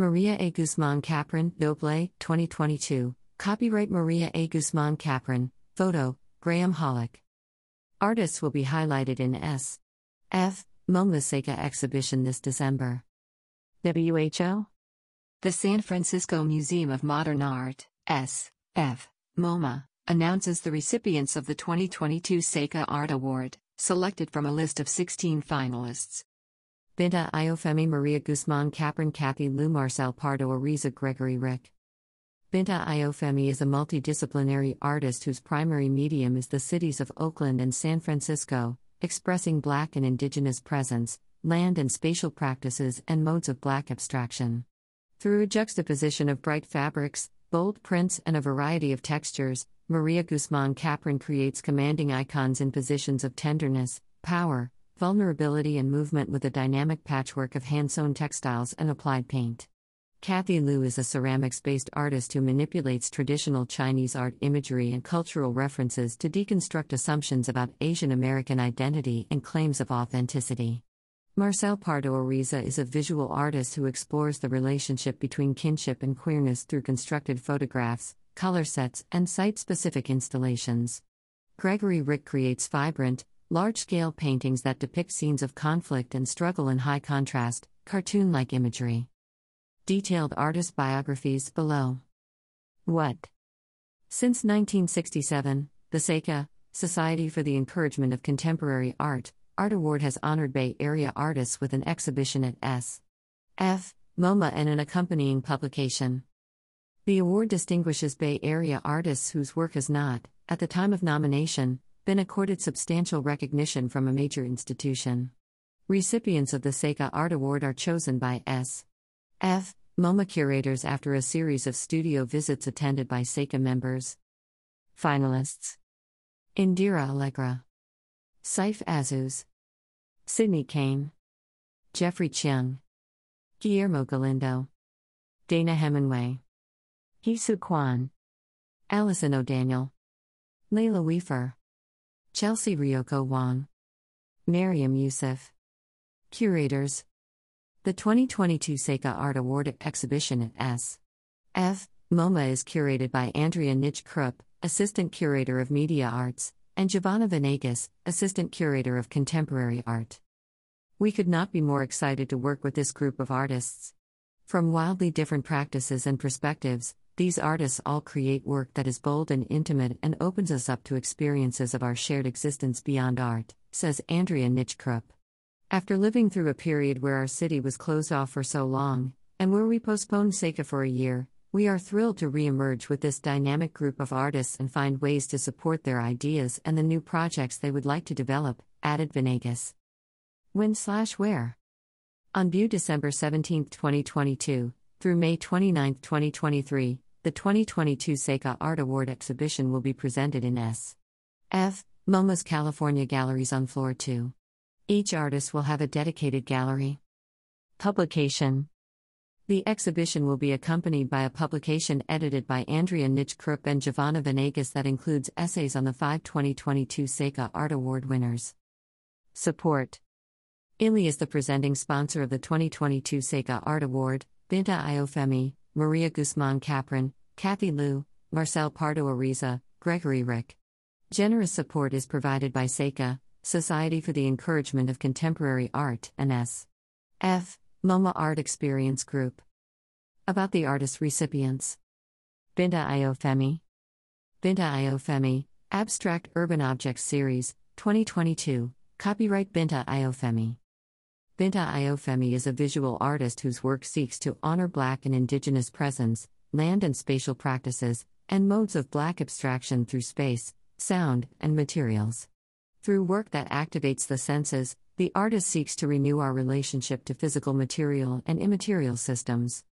Maria A. Guzman Capron, Doble, 2022. Copyright Maria A. Guzman Capron. Photo, Graham Hollick. Artists will be highlighted in S. F. MoMA SECA exhibition this December. WHO? The San Francisco Museum of Modern Art, S. F. MoMA, announces the recipients of the 2022 SECA Art Award, selected from a list of 16 finalists. Binta Ayofemi Maria Guzman Capron Cathy Lu Marcel Pardo Ariza Gregory Rick. Binta Ayofemi is a multidisciplinary artist whose primary medium is the cities of Oakland and San Francisco, expressing Black and Indigenous presence, land and spatial practices, and modes of Black abstraction. Through a juxtaposition of bright fabrics, bold prints, and a variety of textures, Maria Guzman Capron creates commanding icons in positions of tenderness, power, vulnerability and movement with a dynamic patchwork of hand sewn textiles and applied paint. Cathy Lu is a ceramics based artist who manipulates traditional Chinese art imagery and cultural references to deconstruct assumptions about Asian American identity and claims of authenticity. Marcel Pardo Ariza is a visual artist who explores the relationship between kinship and queerness through constructed photographs, color sets, and site specific installations. Gregory Rick creates vibrant, large scale paintings that depict scenes of conflict and struggle in high contrast, cartoon like imagery. Detailed artist biographies below. What? Since 1967, the SECA, Society for the Encouragement of Contemporary Art, Art Award has honored Bay Area artists with an exhibition at S. F. MoMA and an accompanying publication. The award distinguishes Bay Area artists whose work has not, at the time of nomination, been accorded substantial recognition from a major institution. Recipients of the SECA Art Award are chosen by S. F. MoMA curators after a series of studio visits attended by SECA members. Finalists Indira Allegra, Saif Azzuz, Sydney Cain, Jeffrey Cheung, Guillermo Galindo, Dana Hemenway, Hisu Kwan, Allison O'Daniel, Leila Weefur. Chelsea Ryoko Wong. Mariam Youssef. Curators. The 2022 SECA Art Award exhibition at S. F. MoMA is curated by Andrea Nitsche-Krupp, Assistant Curator of Media Arts, and Giovanna Venegas, Assistant Curator of Contemporary Art. We could not be more excited to work with this group of artists. From wildly different practices and perspectives, these artists all create work that is bold and intimate and opens us up to experiences of our shared existence beyond art, says Andrea Nitsche-Krupp. After living through a period where our city was closed off for so long, and where we postponed SECA for a year, we are thrilled to re-emerge with this dynamic group of artists and find ways to support their ideas and the new projects they would like to develop, added Venegas. When slash where? On view December 17, 2022, through May 29, 2023, the 2022 SECA Art Award exhibition will be presented in S. F. MoMA's California galleries on floor 2. Each artist will have a dedicated gallery. Publication The exhibition will be accompanied by a publication edited by Andrea Nitsche-Krupp and Giovanna Venegas that includes essays on the five 2022 SECA Art Award winners. Support ILI is the presenting sponsor of the 2022 SECA Art Award, Binta Ayofemi, Maria Guzman Capron, Cathy Lu, Marcel Pardo Ariza, Gregory Rick. Generous support is provided by SECA, Society for the Encouragement of Contemporary Art, and S. F. MoMA Art Experience Group. About the artist recipients Binta Ayofemi. Binta Ayofemi, Abstract Urban Objects Series, 2022, copyright Binta Ayofemi. Binta Ayofemi is a visual artist whose work seeks to honor Black and Indigenous presence, land and spatial practices, and modes of Black abstraction through space, sound, and materials. Through work that activates the senses, the artist seeks to renew our relationship to physical material and immaterial systems.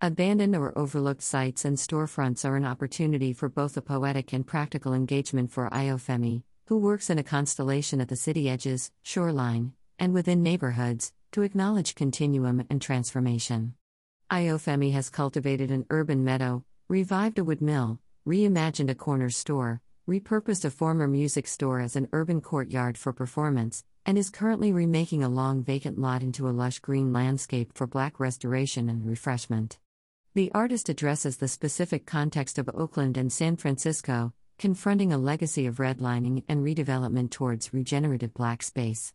Abandoned or overlooked sites and storefronts are an opportunity for both a poetic and practical engagement for Ayofemi, who works in a constellation at the city edges, shoreline, and within neighborhoods, to acknowledge continuum and transformation. Ayofemi has cultivated an urban meadow, revived a wood mill, reimagined a corner store, repurposed a former music store as an urban courtyard for performance, and is currently remaking a long vacant lot into a lush green landscape for black restoration and refreshment. The artist addresses the specific context of Oakland and San Francisco, confronting a legacy of redlining and redevelopment towards regenerative black space.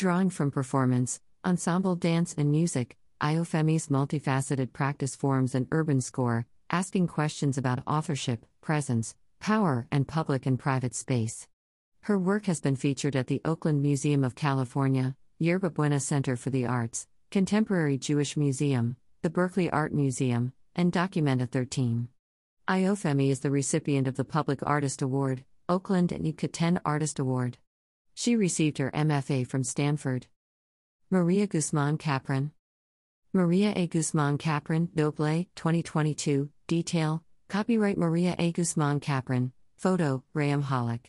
Drawing from performance, ensemble dance and music, Ayofemi's multifaceted practice forms an urban score, asking questions about authorship, presence, power, and public and private space. Her work has been featured at the Oakland Museum of California, Yerba Buena Center for the Arts, Contemporary Jewish Museum, the Berkeley Art Museum, and Documenta 13. Ayofemi is the recipient of the Public Artist Award, Oakland and Yucatan Artist Award. She received her MFA from Stanford. Maria Guzman Capron. Maria A. Guzman Capron, Doble, 2022, detail, copyright Maria A. Guzman Capron, photo, Graham Hollick.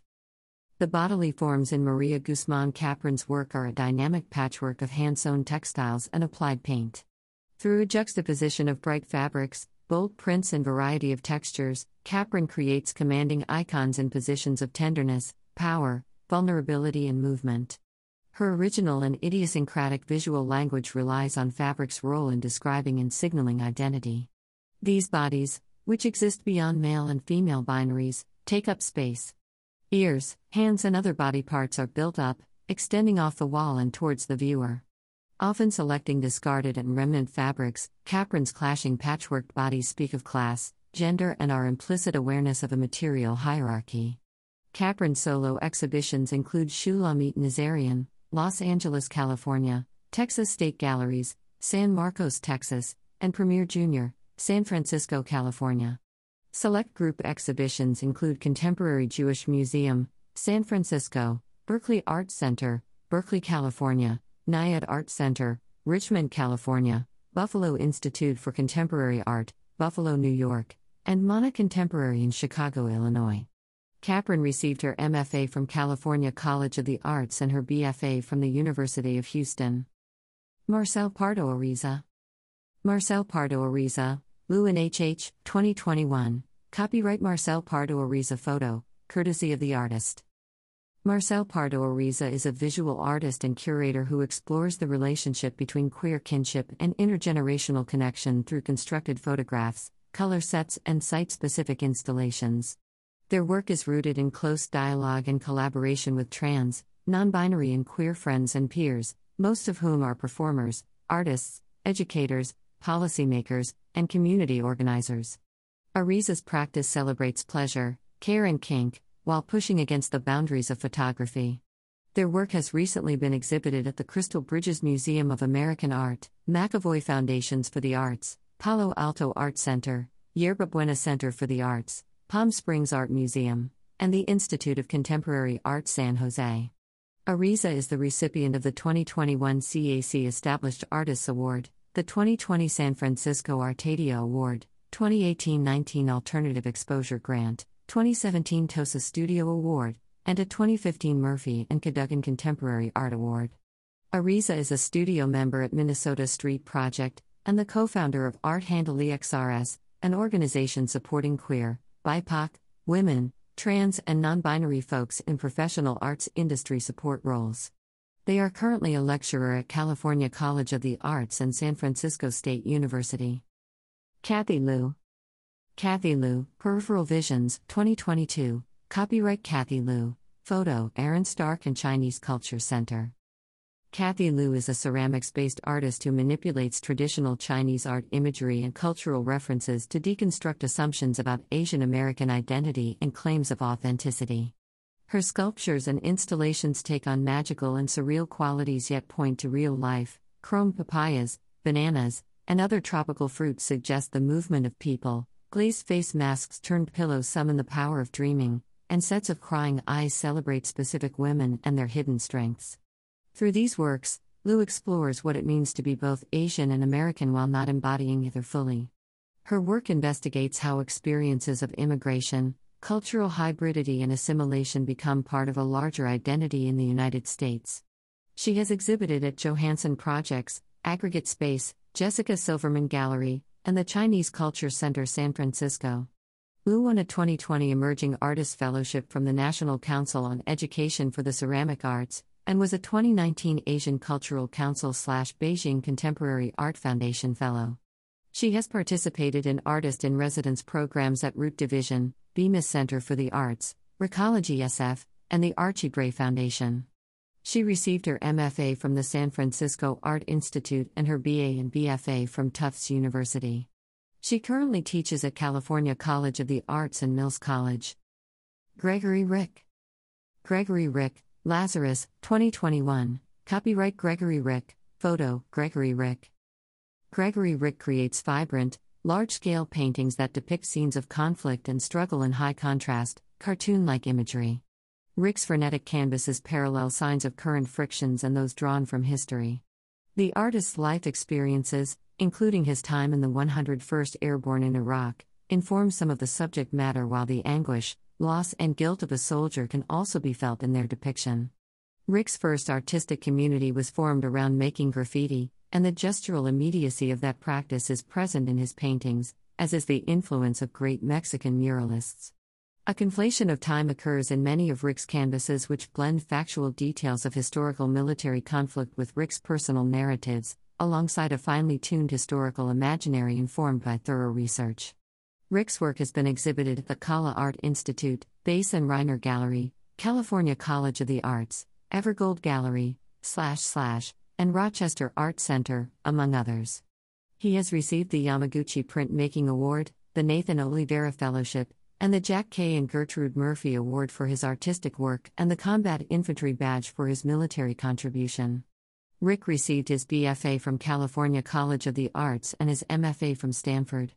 The bodily forms in Maria Guzman Capron's work are a dynamic patchwork of hand sewn textiles and applied paint. Through a juxtaposition of bright fabrics, bold prints, and variety of textures, Capron creates commanding icons in positions of tenderness, power, vulnerability, and movement. Her original and idiosyncratic visual language relies on fabric's role in describing and signaling identity. These bodies, which exist beyond male and female binaries, take up space. Ears, hands, and other body parts are built up, extending off the wall and towards the viewer. Often selecting discarded and remnant fabrics, Capron's clashing patchworked bodies speak of class, gender, and our implicit awareness of a material hierarchy. Capron solo exhibitions include Shulamit Nazarian, Los Angeles, California, Texas State Galleries, San Marcos, Texas, and Premier Jr., San Francisco, California. Select group exhibitions include Contemporary Jewish Museum, San Francisco, Berkeley Art Center, Berkeley, California, NIAD Art Center, Richmond, California, Buffalo Institute for Contemporary Art, Buffalo, New York, and MoNA Contemporary in Chicago, Illinois. Capron received her MFA from California College of the Arts and her BFA from the University of Houston. Marcel Pardo Ariza. Marcel Pardo Ariza, Lewin HH, 2021. Copyright Marcel Pardo Ariza photo, courtesy of the artist. Marcel Pardo Ariza is a visual artist and curator who explores the relationship between queer kinship and intergenerational connection through constructed photographs, color sets, and site specific installations. Their work is rooted in close dialogue and collaboration with trans, non binary, and queer friends and peers, most of whom are performers, artists, educators, policymakers, and community organizers. Ariza's practice celebrates pleasure, care, and kink, while pushing against the boundaries of photography. Their work has recently been exhibited at the Crystal Bridges Museum of American Art, McEvoy Foundations for the Arts, Palo Alto Art Center, Yerba Buena Center for the Arts, Palm Springs Art Museum, and the Institute of Contemporary Art San Jose. Ariza is the recipient of the 2021 CAC Established Artists Award the 2020 San Francisco Artadia Award, 2018 19 Alternative Exposure Grant, 2017 TOSA Studio Award, and a 2015 Murphy and Cadogan Contemporary Art Award. Ariza is a studio member at Minnesota Street Project and the co founder of Art Handle XRS, an organization supporting queer, BIPOC, women, trans, and non binary folks in professional arts industry support roles. They are currently a lecturer at California College of the Arts and San Francisco State University. Cathy Lu. Cathy Lu, Peripheral Visions, 2022. Copyright Cathy Lu. Photo Aaron Stark and Chinese Culture Center. Cathy Lu is a ceramics based artist who manipulates traditional Chinese art imagery and cultural references to deconstruct assumptions about Asian American identity and claims of authenticity. Her sculptures and installations take on magical and surreal qualities yet point to real life. Chrome papayas, bananas, and other tropical fruits suggest the movement of people. Glazed face masks turned pillows summon the power of dreaming, and sets of crying eyes celebrate specific women and their hidden strengths. Through these works, Lu explores what it means to be both Asian and American while not embodying either fully. Her work investigates how experiences of immigration, cultural hybridity and assimilation become part of a larger identity in the United States. She has exhibited at Johansson Projects, Aggregate Space, Jessica Silverman Gallery, and the Chinese Culture Center San Francisco. Lu won a 2020 Emerging Artist Fellowship from the National Council on Education for the Ceramic Arts, and was a 2019 Asian Cultural Council slash Beijing Contemporary Art Foundation Fellow. She has participated in Artist in Residence programs at Root Division, Bemis Center for the Arts, Recology SF, and the Archie Bray Foundation. She received her MFA from the San Francisco Art Institute and her BA and BFA from Tufts University. She currently teaches at California College of the Arts and Mills College. Gregory Rick. Gregory Rick, Lazarus, 2021. Copyright Gregory Rick. Photo Gregory Rick. Gregory Rick creates vibrant, large scale paintings that depict scenes of conflict and struggle in high contrast, cartoon like imagery. Rick's frenetic canvases parallel signs of current frictions and those drawn from history. The artist's life experiences, including his time in the 101st Airborne in Iraq, inform some of the subject matter, while the anguish, loss, and guilt of a soldier can also be felt in their depiction. Rick's first artistic community was formed around making graffiti, and the gestural immediacy of that practice is present in his paintings, as is the influence of great Mexican muralists. A conflation of time occurs in many of Rick's canvases, which blend factual details of historical military conflict with Rick's personal narratives, alongside a finely tuned historical imaginary informed by thorough research. Rick's work has been exhibited at the Kala Art Institute, Bass and Reiner Gallery, California College of the Arts, Evergold Gallery, slash slash, and Rochester Art Center, among others. He has received the Yamaguchi Printmaking Award, the Nathan Oliveira Fellowship, and the Jack Kay and Gertrude Murphy Award for his artistic work and the Combat Infantry Badge for his military contribution. Rick received his BFA from California College of the Arts and his MFA from Stanford.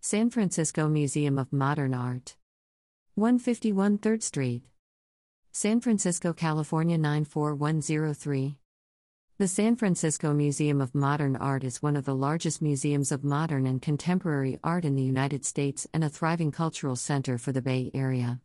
San Francisco Museum of Modern Art. 151 3rd Street. San Francisco, California 94103. The San Francisco Museum of Modern Art is one of the largest museums of modern and contemporary art in the United States and a thriving cultural center for the Bay Area.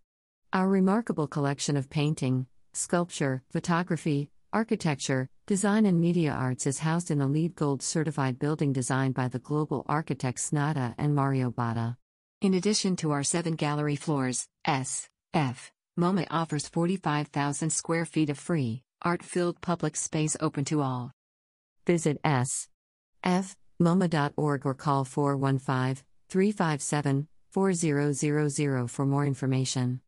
Our remarkable collection of painting, sculpture, photography, Architecture, Design and Media Arts is housed in a LEED Gold certified building designed by the global architects Snøhetta and Mario Botta. In addition to our seven gallery floors, S. F. MoMA offers 45,000 square feet of free, art filled public space open to all. Visit S. F. MoMA.org or call 415 357 4000 for more information.